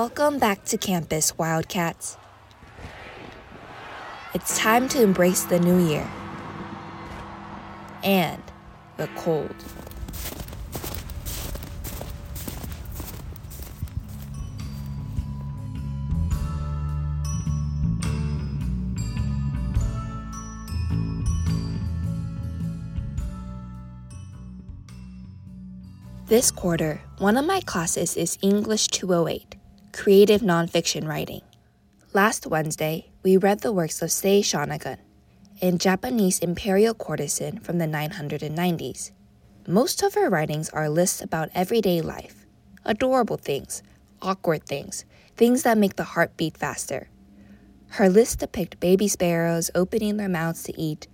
Welcome back to campus, Wildcats. It's time to embrace the new year and the cold. This quarter, one of my classes is English 208, Creative Nonfiction Writing. Last Wednesday, we read the works of Sei Shonagon, a Japanese imperial courtesan from the 990s. Most of her writings are lists about everyday life adorable things, awkward things, things that make the heart beat faster. Her lists depict baby sparrows opening their mouths to eat,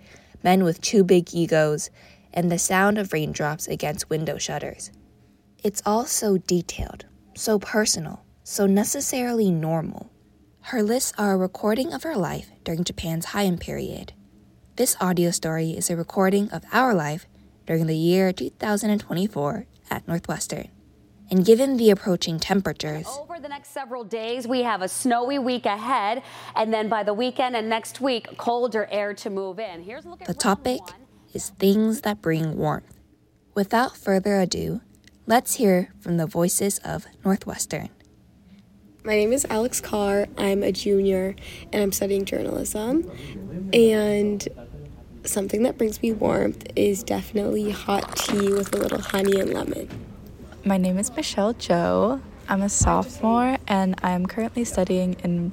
men with too big egos, and the sound of raindrops against window shutters. It's all so detailed, so personal, so necessarily normal. Her lists are a recording of her life during Japan's Heian period. This audio story is a recording of our life during the year 2024 at Northwestern. And given the approaching temperatures, over the next several days, we have a snowy week ahead, and then by the weekend and next week, colder air to move in. Here's a look at the topic is things that bring warmth. Without further ado, Let's hear from the voices of Northwestern. My name is Alex Carr. I'm a junior and I'm studying journalism. And something that brings me warmth is definitely hot tea with a little honey and lemon. My name is Michelle Joe. I'm a sophomore and I'm currently studying in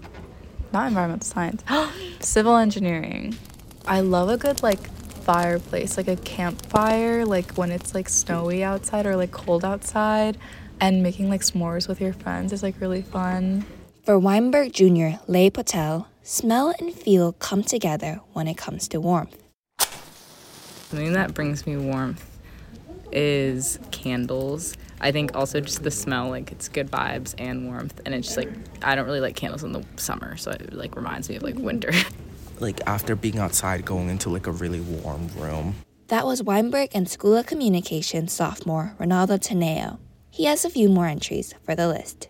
not environmental science, civil engineering. I love a good like fireplace, like a campfire, like when it's like snowy outside or like cold outside, and making like s'mores with your friends is like really fun. For Weinberg Jr., Lay Patel, smell and feel come together when it comes to warmth. Something that brings me warmth is candles. I think also just the smell, like it's good vibes and warmth, and it's just like I don't really like candles in the summer, so it like reminds me of like winter. like after being outside going into like a really warm room. That was Weinberg and School of Communications sophomore Ronaldo Teneo. He has a few more entries for the list.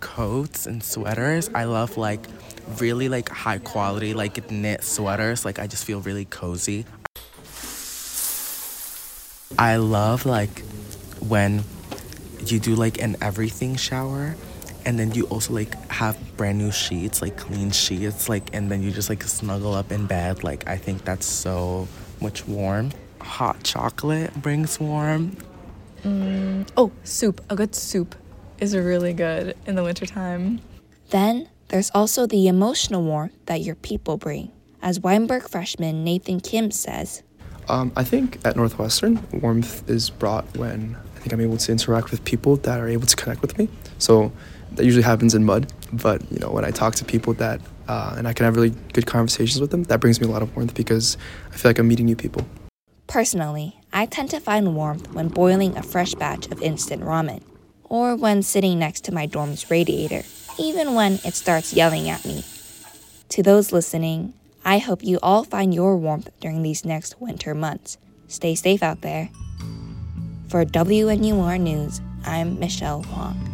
Coats and sweaters. I love like really like high quality like knit sweaters. Like I just feel really cozy. I love like when you do like an everything shower and then you also like have brand new sheets like clean sheets like and then you just like snuggle up in bed like i think that's so much warm hot chocolate brings warm mm, oh soup a good soup is really good in the wintertime then there's also the emotional warmth that your people bring as weinberg freshman nathan kim says um, i think at northwestern warmth is brought when i think i'm able to interact with people that are able to connect with me so that usually happens in Mudd. But you know, when I talk to people that uh, and I can have really good conversations with them, that brings me a lot of warmth because I feel like I'm meeting new people. Personally, I tend to find warmth when boiling a fresh batch of instant ramen, or when sitting next to my dorm's radiator, even when it starts yelling at me. To those listening, I hope you all find your warmth during these next winter months. Stay safe out there. For WNUR News, I'm Michelle Huang.